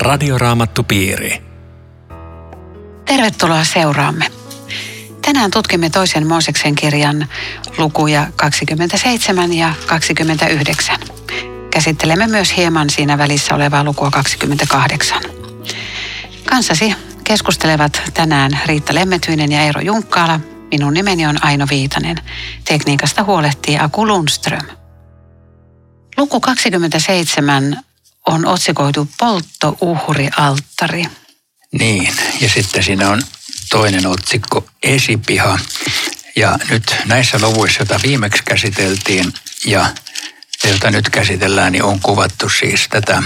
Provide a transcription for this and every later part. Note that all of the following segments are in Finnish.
Radioraamattupiiri. Tervetuloa seuraamme. Tänään tutkimme toisen Mooseksen kirjan lukuja 27 ja 29. Käsittelemme myös hieman siinä välissä olevaa lukua 28. Kanssasi keskustelevat tänään Riitta Lemmetyinen ja Eero Junkkaala. Minun nimeni on Aino Viitanen. Tekniikasta huolehtii Aku Lundström. Luku 27 on otsikoitu polttouhrialttari. Niin, ja sitten siinä on toinen otsikko Esipiha. Ja nyt näissä luvuissa, joita viimeksi käsiteltiin ja joita nyt käsitellään, niin on kuvattu siis tätä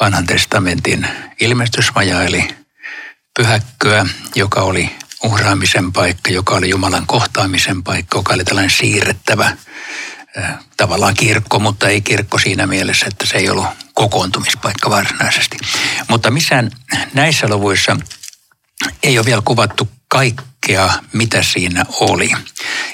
vanhan testamentin ilmestysmaja, eli pyhäkköä, joka oli uhraamisen paikka, joka oli Jumalan kohtaamisen paikka, joka oli tällainen siirrettävä tavallaan kirkko, mutta ei kirkko siinä mielessä, että se ei ollut kokoontumispaikka varsinaisesti. Mutta missään näissä luvuissa ei ole vielä kuvattu kaikkea, mitä siinä oli.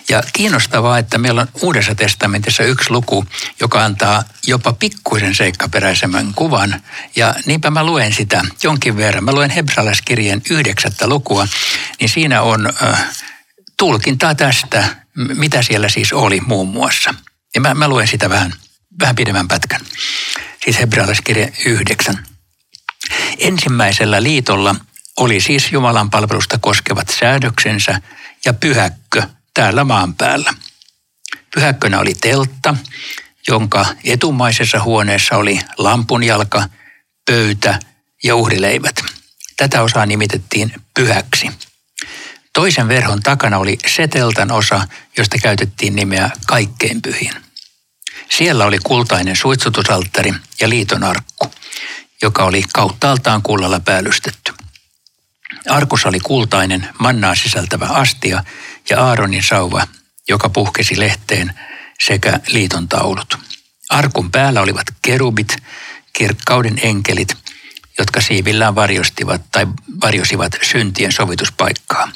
Ja kiinnostavaa, että meillä on Uudessa testamentissa yksi luku, joka antaa jopa pikkuisen seikkaperäisemmän kuvan. Ja niinpä mä luen sitä jonkin verran. Mä luen Hebsalaiskirjeen yhdeksättä lukua, niin siinä on äh, tulkintaa tästä, mitä siellä siis oli muun muassa. Ja mä, mä luen sitä vähän, vähän pidemmän pätkän. Siis Hebrealaiskirja 9. Ensimmäisellä liitolla oli siis Jumalan palvelusta koskevat säädöksensä ja pyhäkkö täällä maan päällä. Pyhäkkönä oli teltta, jonka etumaisessa huoneessa oli lampunjalka, pöytä ja uhrileivät. Tätä osaa nimitettiin pyhäksi. Toisen verhon takana oli seteltan osa, josta käytettiin nimeä kaikkein pyhin. Siellä oli kultainen suitsutusalttari ja liiton arkku, joka oli kauttaaltaan kullalla päällystetty. Arkus oli kultainen, mannaa sisältävä astia ja Aaronin sauva, joka puhkesi lehteen sekä liiton taulut. Arkun päällä olivat kerubit, kirkkauden enkelit, jotka siivillään varjostivat tai varjosivat syntien sovituspaikkaa.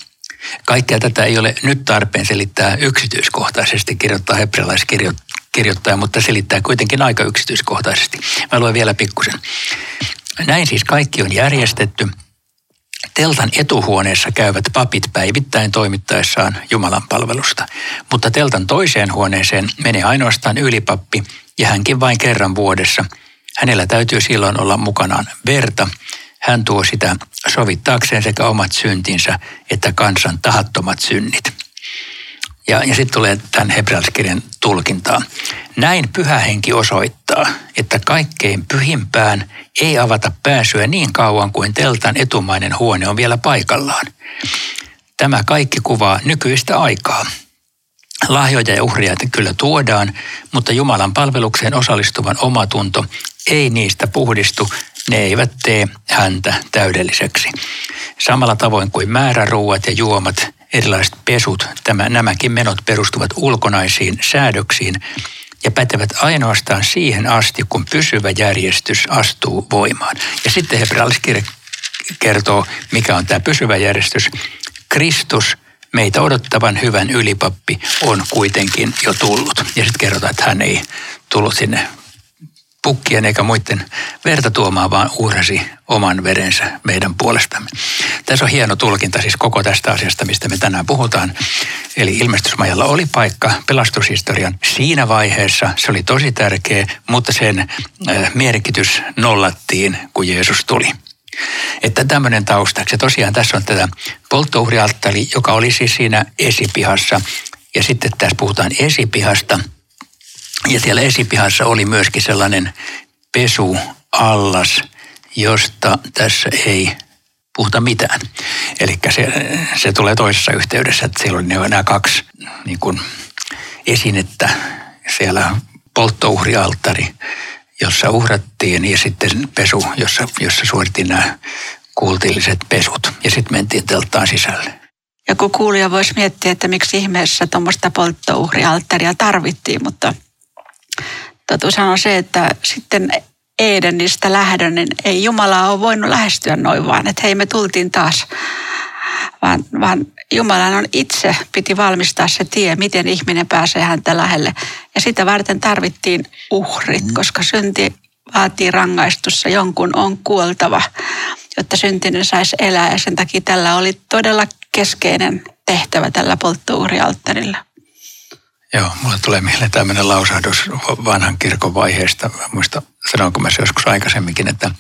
Kaikkea tätä ei ole nyt tarpeen selittää yksityiskohtaisesti, kirjoittaa hebrealaiskirjoittaja, mutta selittää kuitenkin aika yksityiskohtaisesti. Mä luen vielä pikkusen. Näin siis kaikki on järjestetty – Teltan etuhuoneessa käyvät papit päivittäin toimittaessaan Jumalan palvelusta, mutta teltan toiseen huoneeseen menee ainoastaan ylipappi ja hänkin vain kerran vuodessa. Hänellä täytyy silloin olla mukanaan verta. Hän tuo sitä sovittaakseen sekä omat syntinsä että kansan tahattomat synnit. Ja, ja sitten tulee tämän hebrealaiskirjan tulkintaa. Näin pyhä henki osoittaa, että kaikkein pyhimpään ei avata pääsyä niin kauan kuin teltan etumainen huone on vielä paikallaan. Tämä kaikki kuvaa nykyistä aikaa. Lahjoja ja uhria kyllä tuodaan, mutta Jumalan palvelukseen osallistuvan omatunto ei niistä puhdistu, ne eivät tee häntä täydelliseksi. Samalla tavoin kuin määräruuat ja juomat erilaiset pesut, tämä, nämäkin menot perustuvat ulkonaisiin säädöksiin ja pätevät ainoastaan siihen asti, kun pysyvä järjestys astuu voimaan. Ja sitten hebrealaiskirja kertoo, mikä on tämä pysyvä järjestys. Kristus, meitä odottavan hyvän ylipappi, on kuitenkin jo tullut. Ja sitten kerrotaan, että hän ei tullut sinne pukkien eikä muiden verta tuomaan, vaan uhrasi oman verensä meidän puolestamme. Tässä on hieno tulkinta siis koko tästä asiasta, mistä me tänään puhutaan. Eli ilmestysmajalla oli paikka pelastushistorian siinä vaiheessa. Se oli tosi tärkeä, mutta sen äh, merkitys nollattiin, kun Jeesus tuli. Että tämmöinen taustaksi. Tosiaan tässä on tätä polttouhrialttari, joka oli siis siinä esipihassa. Ja sitten tässä puhutaan esipihasta – ja siellä esipihassa oli myöskin sellainen pesuallas, josta tässä ei puhuta mitään. Eli se, se tulee toisessa yhteydessä, että siellä oli nämä kaksi niin kuin esinettä siellä polttouhrialttari, jossa uhrattiin ja sitten pesu, jossa, jossa suoritettiin nämä kultilliset pesut. Ja sitten mentiin telttaan sisälle. Ja kun kuulija voisi miettiä, että miksi ihmeessä tuommoista polttouhrialttaria tarvittiin, mutta totuushan on se, että sitten Edenistä lähdön, niin ei Jumalaa ole voinut lähestyä noin vaan, että hei me tultiin taas. Vaan, vaan Jumalan on itse, piti valmistaa se tie, miten ihminen pääsee häntä lähelle. Ja sitä varten tarvittiin uhrit, mm. koska synti vaatii rangaistussa, jonkun on kuoltava, jotta syntinen saisi elää. Ja sen takia tällä oli todella keskeinen tehtävä tällä polttouhrialttarilla. Joo, mulle tulee mieleen tämmöinen lausahdus vanhan kirkon vaiheesta. Muista, sanonko mä se joskus aikaisemminkin, että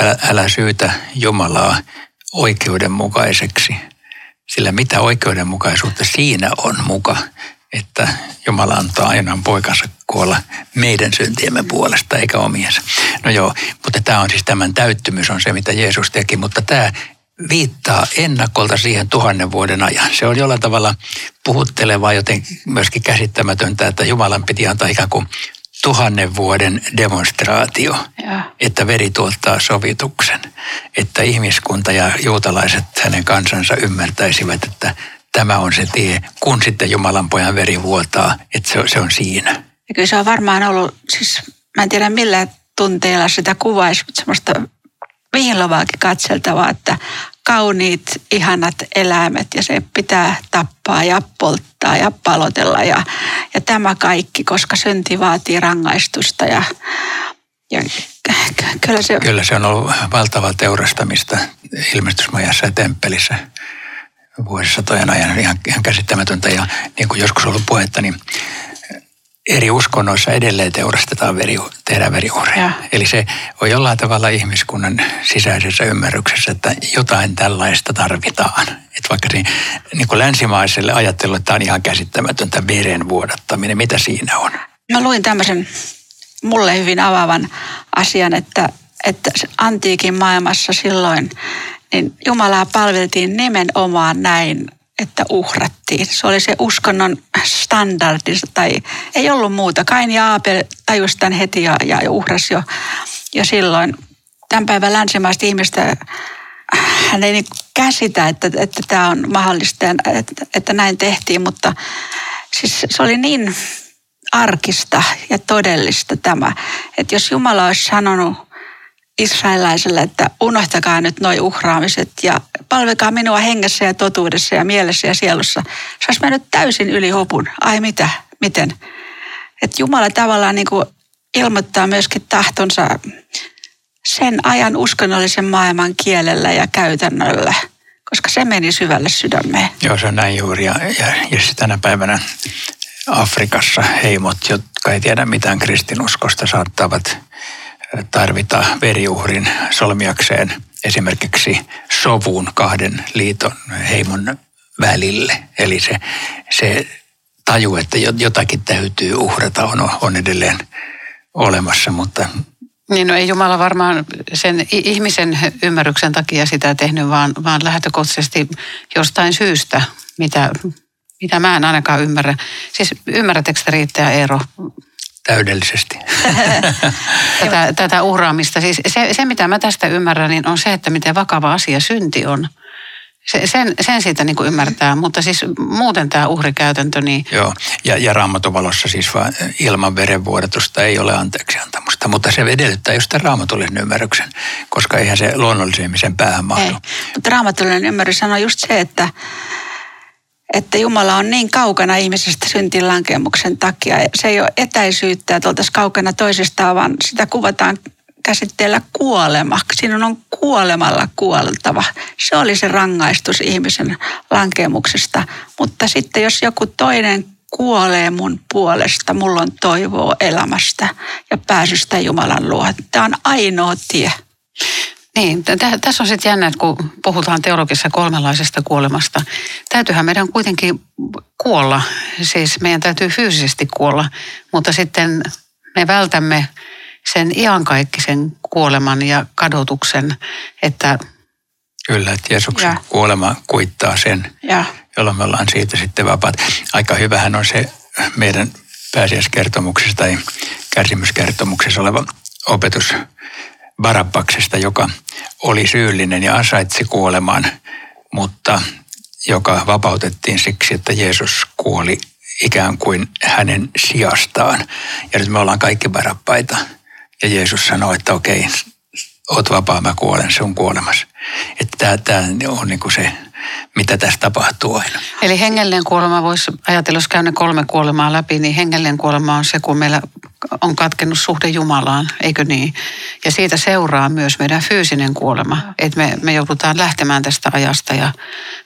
älä, älä syytä Jumalaa oikeudenmukaiseksi. Sillä mitä oikeudenmukaisuutta siinä on muka, että Jumala antaa aina poikansa kuolla meidän syntiemme puolesta eikä omiensa. No joo, mutta tämä on siis tämän täyttymys on se, mitä Jeesus teki, mutta tämä viittaa ennakolta siihen tuhannen vuoden ajan. Se on jollain tavalla puhuttelevaa, joten myöskin käsittämätöntä, että Jumalan piti antaa ikään kuin tuhannen vuoden demonstraatio, ja. että veri tuottaa sovituksen, että ihmiskunta ja juutalaiset hänen kansansa ymmärtäisivät, että tämä on se tie, kun sitten Jumalan pojan veri vuotaa, että se, se on siinä. Ja kyllä se on varmaan ollut, siis mä en tiedä millä tunteella sitä kuvaisi, mutta semmoista viilovaakin katseltavaa, että kauniit, ihanat eläimet ja se pitää tappaa ja polttaa ja palotella ja, ja tämä kaikki, koska synti vaatii rangaistusta ja, ja kyllä se... Kyllä se on ollut valtavaa teurastamista ilmestysmajassa ja temppelissä vuosisatojen ajan. Ihan, ihan käsittämätöntä ja niin kuin joskus ollut puhetta, niin eri uskonnoissa edelleen teurastetaan veri, tehdään veriuhreja. Eli se on jollain tavalla ihmiskunnan sisäisessä ymmärryksessä, että jotain tällaista tarvitaan. Että vaikka siinä, niin kuin länsimaiselle ajattelu, että tämä on ihan käsittämätöntä veren vuodattaminen, mitä siinä on? Mä luin tämmöisen mulle hyvin avaavan asian, että, että antiikin maailmassa silloin niin Jumalaa palveltiin nimenomaan näin että uhrattiin. Se oli se uskonnon standardi, tai ei ollut muuta. Kain ja Aapel tajusi tämän heti ja, ja uhrasi jo, jo silloin. Tämän päivän länsimaista ihmistä hän ei niin käsitä, että, että tämä on mahdollista, että, että näin tehtiin, mutta siis se oli niin arkista ja todellista tämä, että jos Jumala olisi sanonut israelaiselle, että unohtakaa nyt noi uhraamiset ja palvekaa minua hengessä ja totuudessa ja mielessä ja sielussa. Se olisi mennyt täysin yli hopun. Ai mitä, miten? Että Jumala tavallaan niin kuin ilmoittaa myöskin tahtonsa sen ajan uskonnollisen maailman kielellä ja käytännöllä, koska se meni syvälle sydämeen. Joo, se on näin juuri. Ja, ja, ja tänä päivänä Afrikassa heimot, jotka ei tiedä mitään kristinuskosta, saattavat tarvita veriuhrin solmiakseen esimerkiksi sovun kahden liiton heimon välille. Eli se, se taju, että jotakin täytyy uhrata, on, on edelleen olemassa, mutta niin no ei Jumala varmaan sen ihmisen ymmärryksen takia sitä tehnyt, vaan, vaan lähtökohtaisesti jostain syystä, mitä, mitä mä en ainakaan ymmärrä. Siis ymmärrättekö riittää Eero täydellisesti. tätä, tätä uhraamista. Siis se, se, mitä mä tästä ymmärrän, niin on se, että miten vakava asia synti on. Se, sen, sen siitä niin kuin ymmärtää, mutta siis muuten tämä uhrikäytäntö niin... Joo, ja, ja raamatuvalossa siis vaan ilman verenvuodatusta ei ole anteeksi antamusta, mutta se edellyttää just raamatullisen ymmärryksen, koska eihän se luonnollisen ihmisen päähän mahdu. Ei, mutta raamatullinen ymmärrys on just se, että että Jumala on niin kaukana ihmisestä syntilankemuksen takia. Se ei ole etäisyyttä, että oltaisiin kaukana toisistaan, vaan sitä kuvataan käsitteellä kuolema. Sinun on kuolemalla kuoltava. Se oli se rangaistus ihmisen lankemuksesta. Mutta sitten jos joku toinen kuolee mun puolesta, mulla on toivoa elämästä ja pääsystä Jumalan luo. Tämä on ainoa tie. Niin, tässä on sitten jännä, että kun puhutaan teologisessa kolmenlaisesta kuolemasta, täytyyhän meidän kuitenkin kuolla, siis meidän täytyy fyysisesti kuolla, mutta sitten me vältämme sen iankaikkisen kuoleman ja kadotuksen, että... Kyllä, että Jeesuksen ja. kuolema kuittaa sen, ja. jolloin me ollaan siitä sitten vapaat. Aika hyvähän on se meidän pääsiäiskertomuksessa tai kärsimyskertomuksessa oleva opetus Barabbaksesta, joka oli syyllinen ja ansaitsi kuoleman, mutta joka vapautettiin siksi, että Jeesus kuoli ikään kuin hänen sijastaan. Ja nyt me ollaan kaikki barappaita. Ja Jeesus sanoi, että okei, oot vapaa, mä kuolen, se on kuolemas. Että tämä on niin kuin se, mitä tässä tapahtuu aina. Eli hengellinen kuolema voisi ajatella, jos käy ne kolme kuolemaa läpi, niin hengellinen kuolema on se, kun meillä on katkennut suhde Jumalaan, eikö niin? Ja siitä seuraa myös meidän fyysinen kuolema, että me, me joudutaan lähtemään tästä ajasta ja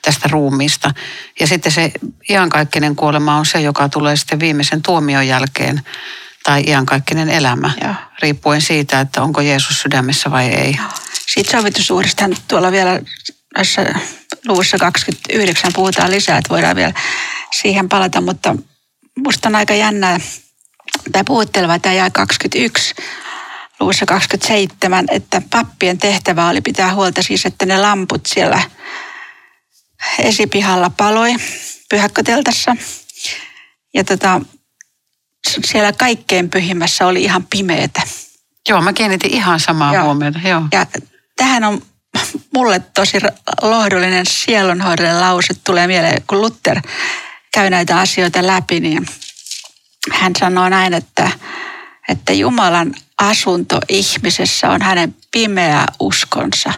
tästä ruumiista. Ja sitten se iankaikkinen kuolema on se, joka tulee sitten viimeisen tuomion jälkeen tai iankaikkinen elämä, Joo. riippuen siitä, että onko Jeesus sydämessä vai ei. Siitä sovitusuudesta tuolla vielä tässä luvussa 29 puhutaan lisää, että voidaan vielä siihen palata, mutta musta on aika jännää tai puhutteleva tämä jäi 21 luvussa 27, että pappien tehtävä oli pitää huolta siis, että ne lamput siellä esipihalla paloi pyhäkköteltassa. Ja tota, siellä kaikkein pyhimmässä oli ihan pimeätä. Joo, mä kiinnitin ihan samaa Joo. huomiota. Joo. Ja tähän on mulle tosi lohdullinen sielunhoidollinen lause tulee mieleen, kun Luther käy näitä asioita läpi, niin hän sanoo näin, että, että Jumalan asunto ihmisessä on hänen pimeä uskonsa.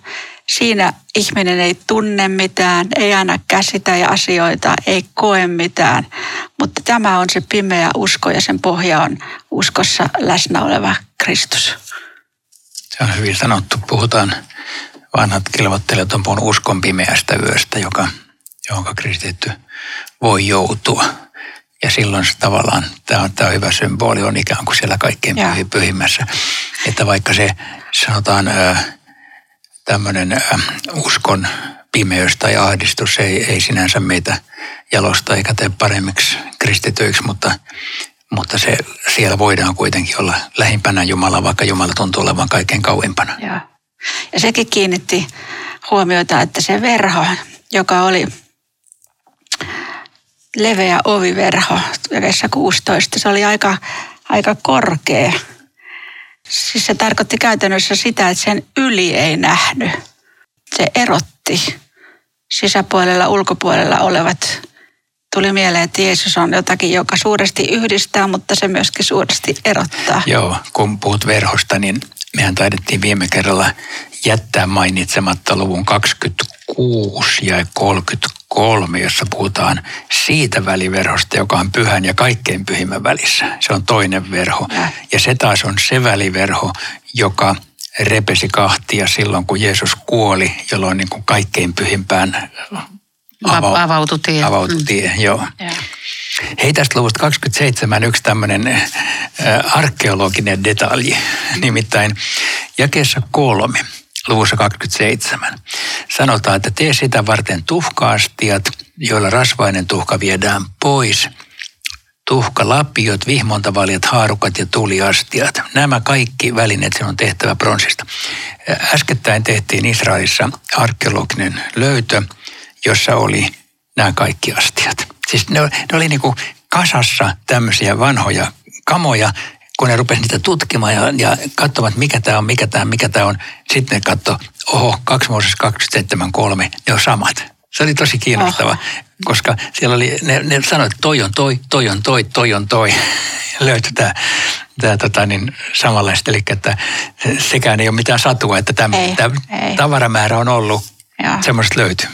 Siinä ihminen ei tunne mitään, ei aina käsitä ja asioita, ei koe mitään, mutta tämä on se pimeä usko ja sen pohja on uskossa läsnä oleva Kristus. Se on hyvin sanottu. Puhutaan, vanhat kilvoittelijat on puhunut uskon pimeästä yöstä, joka, jonka kristitty voi joutua. Ja silloin se tavallaan, tämä on, tämä on hyvä symboli, on ikään kuin siellä kaikkein pyhi, pyhimmässä. Että vaikka se sanotaan tämmöinen uskon pimeys tai ahdistus ei, ei sinänsä meitä jalosta eikä tee paremmiksi kristityiksi, mutta, mutta se, siellä voidaan kuitenkin olla lähimpänä Jumalaa, vaikka Jumala tuntuu olevan kaikkein kauimpana. Joo. Ja sekin kiinnitti huomiota, että se verho, joka oli leveä oviverho jakessa 16, se oli aika, aika korkea. Siis se tarkoitti käytännössä sitä, että sen yli ei nähnyt. Se erotti sisäpuolella, ulkopuolella olevat. Tuli mieleen, että Jeesus on jotakin, joka suuresti yhdistää, mutta se myöskin suuresti erottaa. Joo, kun puhut verhosta, niin mehän taidettiin viime kerralla jättää mainitsematta luvun 26 ja 33, jossa puhutaan siitä väliverhosta, joka on pyhän ja kaikkein pyhimmän välissä. Se on toinen verho. Ja. Ja se taas on se väliverho, joka repesi kahtia silloin, kun Jeesus kuoli, jolloin niin kuin kaikkein pyhimpään Ava- avautui tie. Avautui Mm. tie, joo. Joo. Hei tästä luvusta 27 yksi tämmöinen äh, arkeologinen detalji, nimittäin jakeessa kolme luvussa 27 sanotaan, että tee sitä varten tuhkaastiat, joilla rasvainen tuhka viedään pois, tuhka, lapiot, vihmontavaljat, haarukat ja tuliastiat. Nämä kaikki välineet sen on tehtävä pronssista. Äskettäin tehtiin Israelissa arkeologinen löytö, jossa oli nämä kaikki astiat. Siis ne, oli- ne oli niin kuin kasassa tämmöisiä vanhoja kamoja, kun ne rupesivat niitä tutkimaan ja, ja katsomaan, mikä tämä on, mikä tämä on, mikä tämä on. Sitten ne katso, oho, 2 Mooses 27.3, ne on samat. Se oli tosi kiinnostava, koska siellä oli, ne, ne sanoivat, että toi on toi, toi on toi, toi on toi. Löytyi tämä, tämä tota, niin, samanlaista, eli että sekään ei ole mitään satua, että tämä, Ei, tämä ei. tavaramäärä on ollut, semmoista löytyy.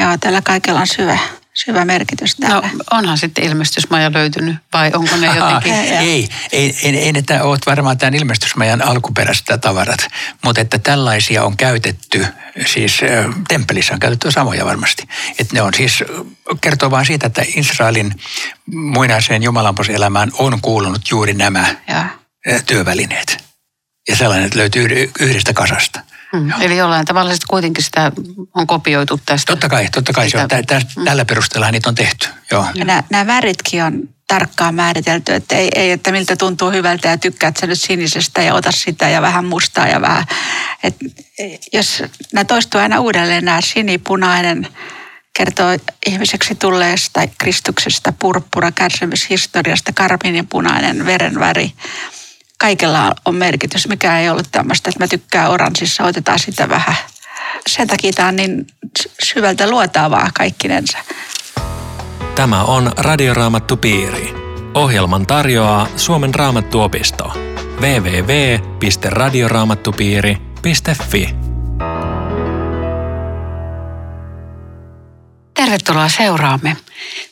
Joo, tällä kaikella on syvä, syvä merkitys No täällä. onhan sitten ilmestysmaja löytynyt vai onko ne jotenkin... Ei, ei, ei, ei, ei ne tää, oot varmaan tämän ilmestysmajan alkuperäistä tavarat, mutta että tällaisia on käytetty, siis temppelissä on käytetty samoja varmasti. Että ne on siis, kertoo vaan siitä, että Israelin muinaiseen jumalanposelämään on kuulunut juuri nämä ö, työvälineet. Ja sellainen, että löytyy yhd- yhdestä kasasta. Mm. Eli jollain tavalla sitten kuitenkin sitä on kopioitu tästä. Totta kai, totta kai se on, tä, tä, tällä perusteella niitä on tehty. Joo. Ja nämä, nämä väritkin on tarkkaan määritelty, että ei, ei, että miltä tuntuu hyvältä ja tykkäät sä nyt sinisestä ja ota sitä ja vähän mustaa ja vähän. Et, jos nämä toistuu aina uudelleen, nämä sinipunainen kertoo ihmiseksi tulleesta Kristuksesta, purppura, kärsimyshistoriasta, karminipunainen, verenväri. Kaikella on merkitys, mikä ei ollut tämmöistä, että mä tykkään oranssissa, otetaan sitä vähän. Sen takia tämä on niin syvältä luotaavaa kaikkinensa. Tämä on Radioraamattu Piiri. Ohjelman tarjoaa Suomen raamattuopisto. www.radioraamattupiiri.fi Tervetuloa seuraamme.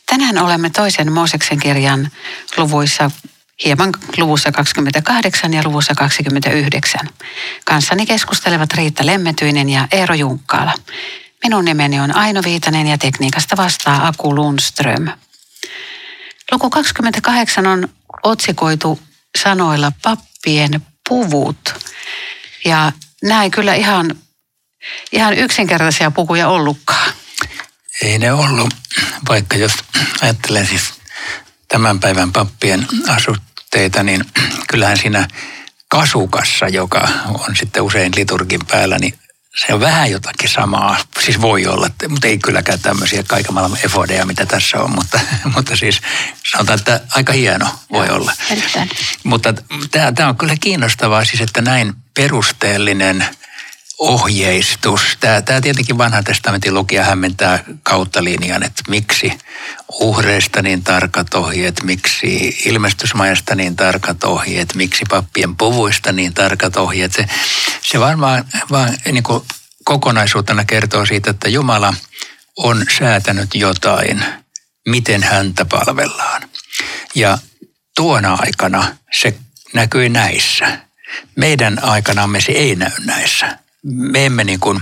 Tänään olemme toisen Mooseksen kirjan luvuissa hieman luvussa 28 ja luvussa 29. Kanssani keskustelevat Riitta Lemmetyinen ja Eero Junkkaala. Minun nimeni on Aino Viitanen ja tekniikasta vastaa Aku Lundström. Luku 28 on otsikoitu sanoilla pappien puvut. Ja nämä ei kyllä ihan, ihan yksinkertaisia pukuja ollutkaan. Ei ne ollut, vaikka jos ajattelen siis tämän päivän pappien asutteita, niin kyllähän siinä kasukassa, joka on sitten usein liturgin päällä, niin se on vähän jotakin samaa. Siis voi olla, mutta ei kylläkään tämmöisiä kaiken maailman efodeja, mitä tässä on. Mutta, mutta siis sanotaan, että aika hieno voi Joo, olla. Erittäin. Mutta tämä on kyllä kiinnostavaa siis, että näin perusteellinen ohjeistus. Tämä, tämä tietenkin vanhan testamentin lukija hämmentää kautta linjan, että miksi uhreista niin tarkat ohjeet, miksi ilmestysmajasta niin tarkat ohjeet, miksi pappien puvuista niin tarkat ohjeet. Se, se varmaan vaan niin kuin kokonaisuutena kertoo siitä, että Jumala on säätänyt jotain, miten häntä palvellaan. Ja tuona aikana se näkyi näissä. Meidän aikanamme se ei näy näissä me emme niin kuin,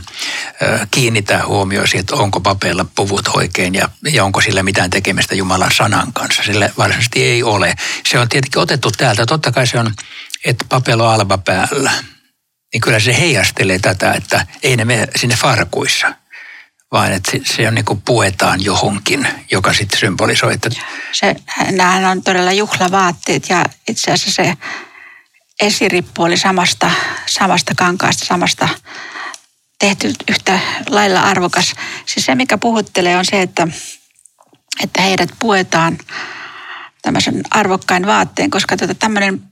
kiinnitä huomioon siihen, että onko papeilla puvut oikein ja, ja onko sillä mitään tekemistä Jumalan sanan kanssa. Sillä varsinaisesti ei ole. Se on tietenkin otettu täältä. Totta kai se on, että papelo alba päällä. Niin kyllä se heijastelee tätä, että ei ne mene sinne farkuissa vaan että se on niin kuin puetaan johonkin, joka sitten symbolisoi. Että... Se, nämä on todella juhlavaatteet ja itse asiassa se esirippu oli samasta, samasta kankaasta, samasta tehty yhtä lailla arvokas. Siis se, mikä puhuttelee, on se, että, että heidät puetaan tämmöisen arvokkain vaatteen, koska tuota, tämmöinen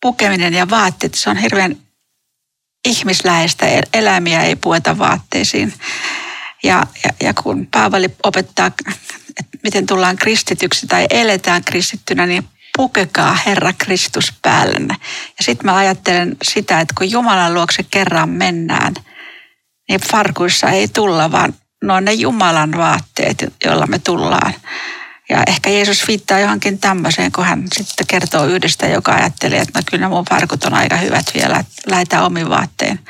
pukeminen ja vaatteet, se on hirveän ihmisläheistä. Eläimiä ei pueta vaatteisiin. Ja, ja, ja kun Paavali opettaa, että miten tullaan kristityksi tai eletään kristittynä, niin pukekaa Herra Kristus päällenne. Ja sitten mä ajattelen sitä, että kun Jumalan luokse kerran mennään, niin farkuissa ei tulla, vaan ne on ne Jumalan vaatteet, joilla me tullaan. Ja ehkä Jeesus viittaa johonkin tämmöiseen, kun hän sitten kertoo yhdestä, joka ajattelee, että no kyllä mun farkut on aika hyvät vielä, että lähetään omin vaatteen.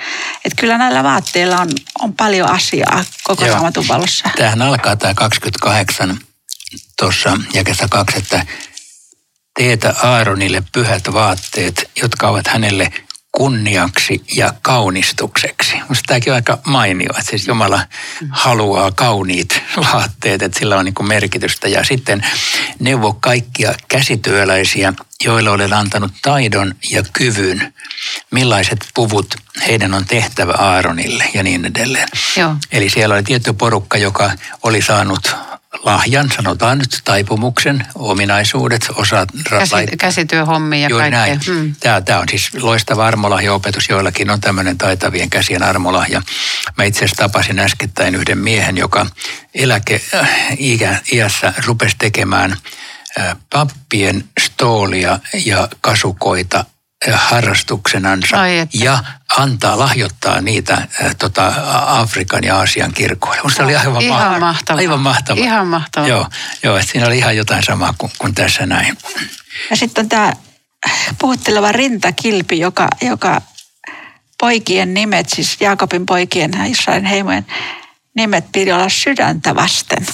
Että kyllä näillä vaatteilla on, on paljon asiaa koko raamatun valossa. Tämähän alkaa tämä 28 tuossa jakessa kaksi, että teetä Aaronille pyhät vaatteet, jotka ovat hänelle kunniaksi ja kaunistukseksi. Minusta tämäkin on aika mainio, että siis Jumala haluaa kauniit vaatteet, että sillä on niin merkitystä. Ja sitten neuvo kaikkia käsityöläisiä, joille olen antanut taidon ja kyvyn, millaiset puvut heidän on tehtävä Aaronille ja niin edelleen. Joo. Eli siellä oli tietty porukka, joka oli saanut lahjan, sanotaan nyt taipumuksen ominaisuudet, osa Käsi, käsityöhommia ja kaikkea. Näin. Hmm. Tämä, tämä on siis loistava armolahjaopetus, joillakin on tämmöinen taitavien käsien armolahja. Mä itse asiassa tapasin äskettäin yhden miehen, joka eläkeiässä rupesi tekemään pappien stoolia ja kasukoita harrastuksenansa Ai ja antaa lahjoittaa niitä äh, tota, Afrikan ja Aasian kirkoille. Musta oli aivan, ihan mahtavaa. mahtavaa. Aivan mahtavaa. Ihan mahtavaa. Joo, joo että siinä oli ihan jotain samaa kuin, kuin tässä näin. Ja sitten on tämä puhutteleva rintakilpi, joka, joka poikien nimet, siis Jaakobin poikien, Israelin heimojen nimet piti olla sydäntä vasten.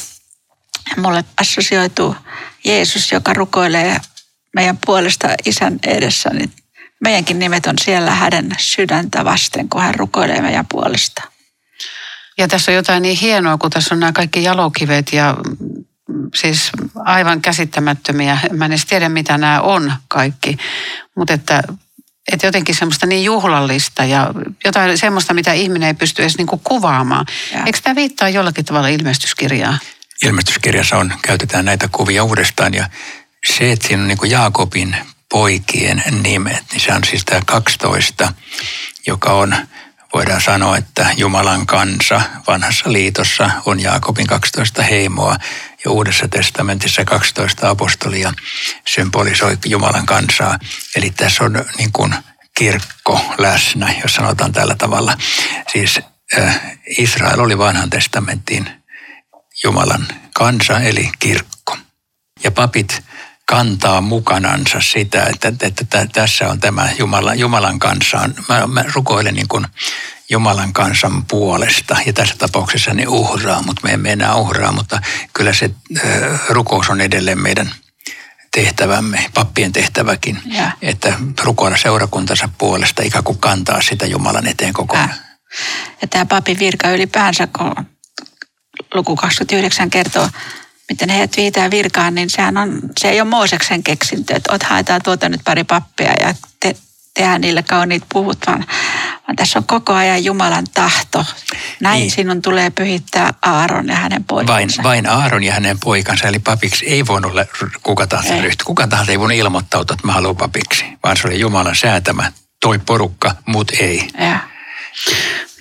Mulle assosioituu Jeesus, joka rukoilee meidän puolesta isän edessä, niin meidänkin nimet on siellä hänen sydäntä vasten, kun hän rukoilee meidän puolesta. Ja tässä on jotain niin hienoa, kun tässä on nämä kaikki jalokivet ja mm, siis aivan käsittämättömiä. Mä en edes tiedä, mitä nämä on kaikki, mutta että, että jotenkin semmoista niin juhlallista ja jotain semmoista, mitä ihminen ei pysty edes niinku kuvaamaan. Ja. Eikö tämä viittaa jollakin tavalla ilmestyskirjaa? Ilmestyskirjassa on, käytetään näitä kuvia uudestaan ja se, että siinä on niin Jaakobin poikien nimet, niin se on siis tämä 12, joka on, voidaan sanoa, että Jumalan kansa vanhassa liitossa on Jaakobin 12 heimoa ja Uudessa testamentissa 12 apostolia symbolisoi Jumalan kansaa. Eli tässä on niin kuin kirkko läsnä, jos sanotaan tällä tavalla. Siis äh, Israel oli vanhan testamentin Jumalan kansa, eli kirkko. Ja papit kantaa mukanansa sitä, että, että, että tässä on tämä Jumala, Jumalan kanssa. Mä, mä rukoilen niin kuin Jumalan kansan puolesta ja tässä tapauksessa ne uhraa, mutta me emme enää uhraa, mutta kyllä se rukous on edelleen meidän tehtävämme, pappien tehtäväkin, ja. että rukoilla seurakuntansa puolesta ikään kuin kantaa sitä Jumalan eteen koko ajan. Ja tämä papin virka ylipäänsä, kun luku 29 kertoo, miten heidät viitää virkaan, niin sehän on, se ei ole Mooseksen keksintö, että ot haetaan tuota nyt pari pappia ja te, tehdään niille kauniit puhut, vaan, vaan tässä on koko ajan Jumalan tahto. Näin niin. sinun tulee pyhittää Aaron ja hänen poikansa. Vain, vain Aaron ja hänen poikansa, eli papiksi ei voinut olla kuka tahansa ryhtyä. Kuka tahansa ei voinut ilmoittautua, että mä haluan papiksi, vaan se oli Jumalan säätämä. Toi porukka, mut ei. Ja.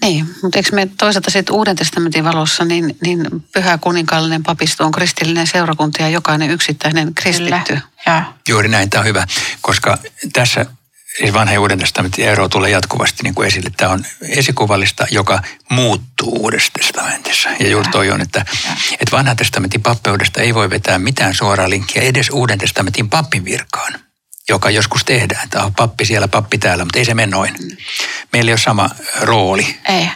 Niin, mutta eikö me toisaalta sitten Uuden testamentin valossa, niin, niin pyhä kuninkaallinen papisto on kristillinen seurakunta ja jokainen yksittäinen kristitty. Ja. Juuri näin, tämä on hyvä, koska tässä siis vanha ja uuden testamentin ero tulee jatkuvasti niin kuin esille. Tämä on esikuvallista, joka muuttuu uudessa testamentissa. Ja juuri toi on, että, että vanhan testamentin pappeudesta ei voi vetää mitään suoraa linkkiä edes uuden testamentin pappin virkaan joka joskus tehdään. Tämä on pappi siellä, pappi täällä, mutta ei se mene noin. Meillä ei ole sama rooli. Ei,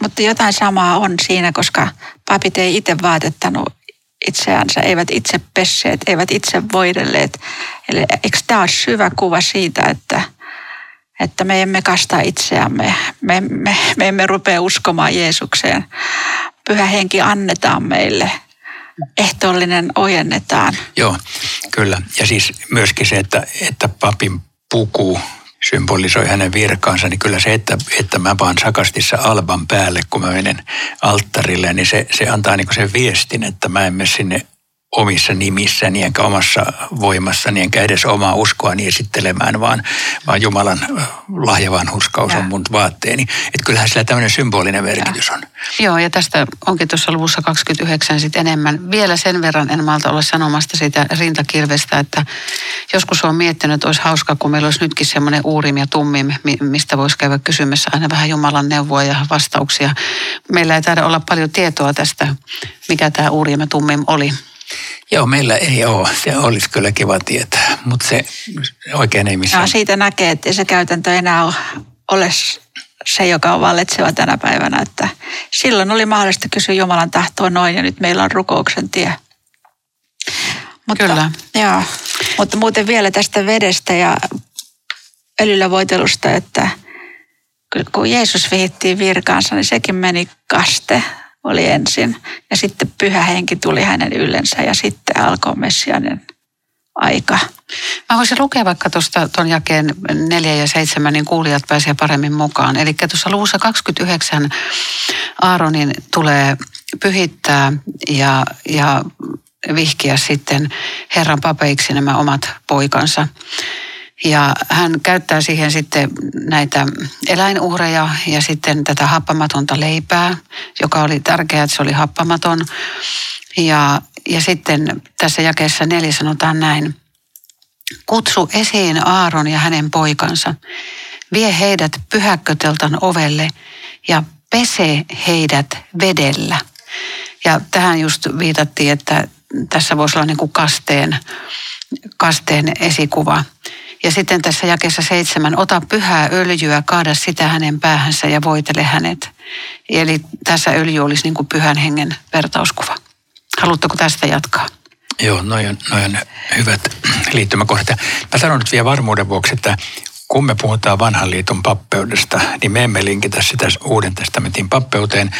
mutta jotain samaa on siinä, koska papit ei itse vaatettanut itseänsä, eivät itse pesseet, eivät itse voidelleet. Eli eikö tämä ole syvä kuva siitä, että, että me emme kasta itseämme, me, me, me emme rupea uskomaan Jeesukseen. Pyhä henki annetaan meille, ehtoollinen ojennetaan. Joo, kyllä. Ja siis myöskin se, että, että papin puku symbolisoi hänen virkaansa, niin kyllä se, että, että mä vaan sakastissa alban päälle, kun mä menen alttarille, niin se, se antaa niin sen viestin, että mä en mene sinne omissa nimissäni enkä omassa voimassani enkä edes omaa uskoani esittelemään, vaan, vaan Jumalan lahjavanhuskaus on mun vaatteeni. Että kyllähän sillä tämmöinen symbolinen merkitys on. Joo, ja tästä onkin tuossa luvussa 29 sitten enemmän. Vielä sen verran en malta olla sanomasta siitä rintakilvestä, että joskus on miettinyt, että olisi hauska, kun meillä olisi nytkin semmoinen uurim ja tummim, mistä voisi käydä kysymässä aina vähän Jumalan neuvoa ja vastauksia. Meillä ei taida olla paljon tietoa tästä, mikä tämä uurim ja tummim oli. Joo, meillä ei ole. Se olisi kyllä kiva tietää, mutta se oikein ei missään. No, siitä näkee, että se käytäntö enää ole se, joka on vallitseva tänä päivänä. Että silloin oli mahdollista kysyä Jumalan tahtoa noin ja nyt meillä on rukouksen tie. Mutta, Kyllä. Joo, mutta muuten vielä tästä vedestä ja öljyllä voitelusta, että kun Jeesus vihittiin virkaansa, niin sekin meni kaste oli ensin. Ja sitten pyhä henki tuli hänen yllensä ja sitten alkoi messianen aika. Mä voisin lukea vaikka tuosta tuon jakeen neljä ja seitsemän, niin kuulijat pääsee paremmin mukaan. Eli tuossa luvussa 29 Aaronin tulee pyhittää ja, ja vihkiä sitten Herran papeiksi nämä omat poikansa. Ja hän käyttää siihen sitten näitä eläinuhreja ja sitten tätä happamatonta leipää, joka oli tärkeää, että se oli happamaton. Ja, ja sitten tässä jakeessa neljä sanotaan näin. Kutsu esiin Aaron ja hänen poikansa. Vie heidät pyhäkköteltan ovelle ja pese heidät vedellä. Ja tähän just viitattiin, että tässä voisi olla niin kuin kasteen, kasteen esikuva. Ja sitten tässä jakessa seitsemän, ota pyhää öljyä, kaada sitä hänen päähänsä ja voitele hänet. Eli tässä öljy olisi niin kuin pyhän hengen vertauskuva. Haluatteko tästä jatkaa? Joo, noin on, noi on hyvät liittymäkohdat. Mä sanon nyt vielä varmuuden vuoksi, että kun me puhutaan vanhan liiton pappeudesta, niin me emme linkitä sitä uuden testamentin pappeuteen,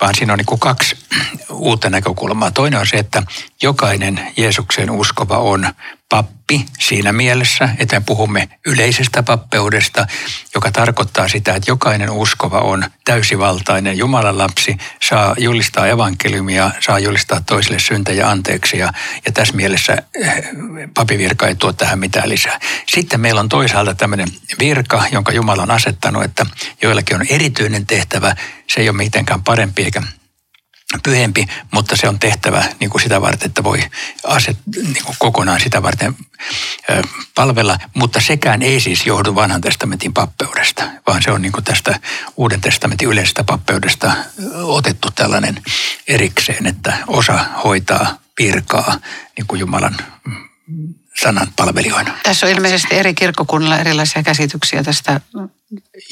vaan siinä on niin kuin kaksi uutta näkökulmaa. Toinen on se, että jokainen Jeesukseen uskova on pappi siinä mielessä, että me puhumme yleisestä pappeudesta, joka tarkoittaa sitä, että jokainen uskova on täysivaltainen Jumalan lapsi, saa julistaa evankeliumia, saa julistaa toisille syntejä anteeksi ja, ja tässä mielessä eh, papivirka ei tuo tähän mitään lisää. Sitten meillä on toisaalta tämmöinen virka, jonka Jumala on asettanut, että joillakin on erityinen tehtävä, se ei ole mitenkään parempi eikä pyhempi, mutta se on tehtävä niin kuin sitä varten, että voi aset, niin kuin kokonaan sitä varten ö, palvella, mutta sekään ei siis johdu vanhan testamentin pappeudesta, vaan se on niin kuin tästä uuden testamentin yleisestä pappeudesta otettu tällainen erikseen, että osa hoitaa virkaa niin kuin Jumalan sanan palvelijoina. Tässä on ilmeisesti eri kirkkokunnilla erilaisia käsityksiä tästä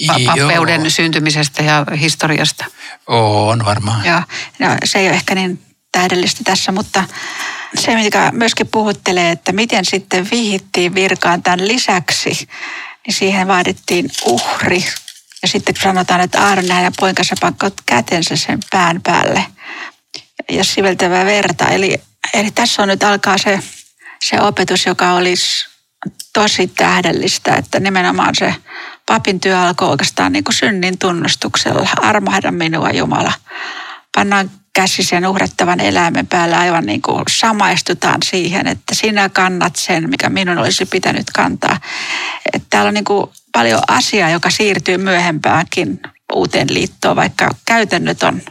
pappeuden Joo. syntymisestä ja historiasta. On varmaan. Joo, no, se ei ole ehkä niin täydellistä tässä, mutta se, mikä myöskin puhuttelee, että miten sitten vihittiin virkaan tämän lisäksi, niin siihen vaadittiin uhri. Ja sitten kun sanotaan, että Aarne ja poikansa pakkot kätensä sen pään päälle ja siveltävää verta. Eli, eli tässä on nyt alkaa se, se opetus, joka olisi tosi tähdellistä, että nimenomaan se papin työ alkoi oikeastaan niin kuin synnin tunnustuksella. Armahda minua Jumala. Pannaan käsi sen uhrattavan eläimen päällä aivan niin kuin samaistutaan siihen, että sinä kannat sen, mikä minun olisi pitänyt kantaa. Että täällä on niin kuin paljon asiaa, joka siirtyy myöhempäänkin uuteen liittoon, vaikka käytännöt on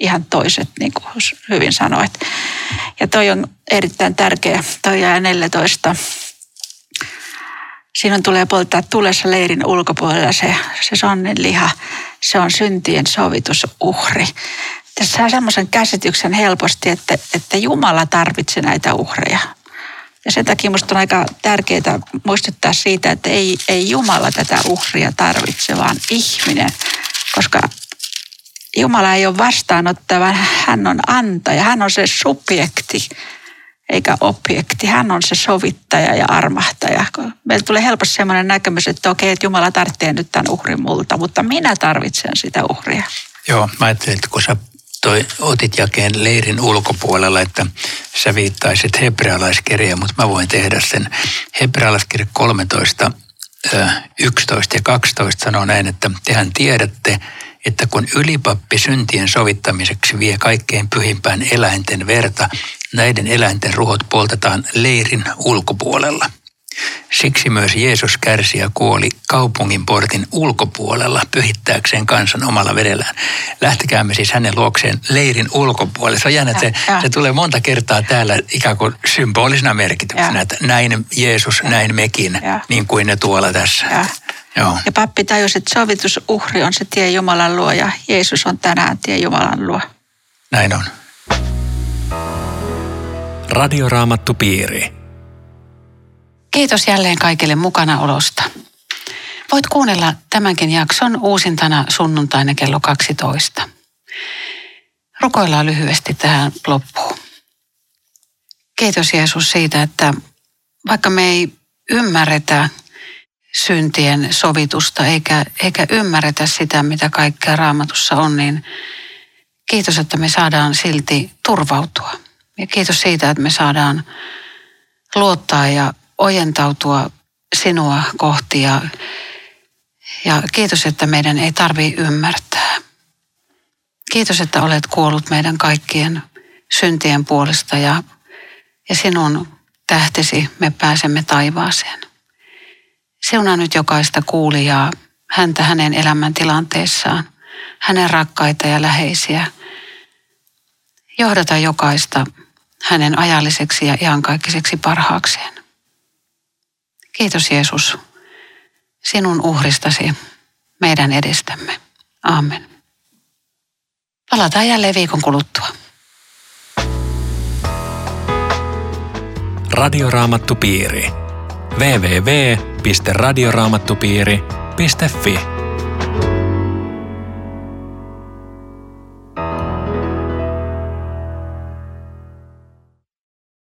ihan toiset, niin kuin hyvin sanoit. Ja toi on erittäin tärkeä, toi jää 14. Siinä tulee polttaa tulessa leirin ulkopuolella se, se sonnin liha. Se on syntien sovitusuhri. Tässä saa semmoisen käsityksen helposti, että, että Jumala tarvitsee näitä uhreja. Ja sen takia minusta on aika tärkeää muistuttaa siitä, että ei, ei Jumala tätä uhria tarvitse, vaan ihminen. Koska Jumala ei ole vastaanottava, hän on antaja, hän on se subjekti eikä objekti. Hän on se sovittaja ja armahtaja. Meillä tulee helposti sellainen näkemys, että okei, että Jumala tarvitsee nyt tämän uhrin multa, mutta minä tarvitsen sitä uhria. Joo, mä ajattelin, että kun sä toi, otit jakeen leirin ulkopuolella, että sä viittaisit hebrealaiskirjaa, mutta mä voin tehdä sen. Hebrealaiskirja 13, 11 ja 12 sanoo näin, että tehän tiedätte, että kun ylipappi syntien sovittamiseksi vie kaikkein pyhimpään eläinten verta, näiden eläinten ruhot poltetaan leirin ulkopuolella. Siksi myös Jeesus kärsi ja kuoli kaupungin portin ulkopuolella pyhittääkseen kansan omalla vedellään. Lähtekäämme siis hänen luokseen leirin ulkopuolelle. Se on jännä, että se, se tulee monta kertaa täällä ikään kuin symbolisena merkityksenä, että näin Jeesus, näin mekin, niin kuin ne tuolla tässä. Joo. Ja pappi tajusi, että sovitusuhri on se tie Jumalan luo ja Jeesus on tänään tie Jumalan luo. Näin on. Radioraamattu piiri. Kiitos jälleen kaikille mukanaolosta. Voit kuunnella tämänkin jakson uusintana sunnuntaina kello 12. Rukoillaan lyhyesti tähän loppuun. Kiitos Jeesus siitä, että vaikka me ei ymmärretä syntien sovitusta eikä, eikä ymmärretä sitä, mitä kaikkea raamatussa on, niin kiitos, että me saadaan silti turvautua. Ja kiitos siitä, että me saadaan luottaa ja ojentautua sinua kohti ja, ja kiitos, että meidän ei tarvi ymmärtää. Kiitos, että olet kuollut meidän kaikkien syntien puolesta ja, ja sinun tähtesi me pääsemme taivaaseen. Siunaa nyt jokaista kuulijaa, häntä hänen elämäntilanteessaan, hänen rakkaita ja läheisiä. Johdata jokaista hänen ajalliseksi ja iankaikkiseksi parhaakseen. Kiitos Jeesus sinun uhristasi meidän edestämme. Amen. Palataan jälleen viikon kuluttua. Radioraamattupiiri. www.radioraamattupiiri.fi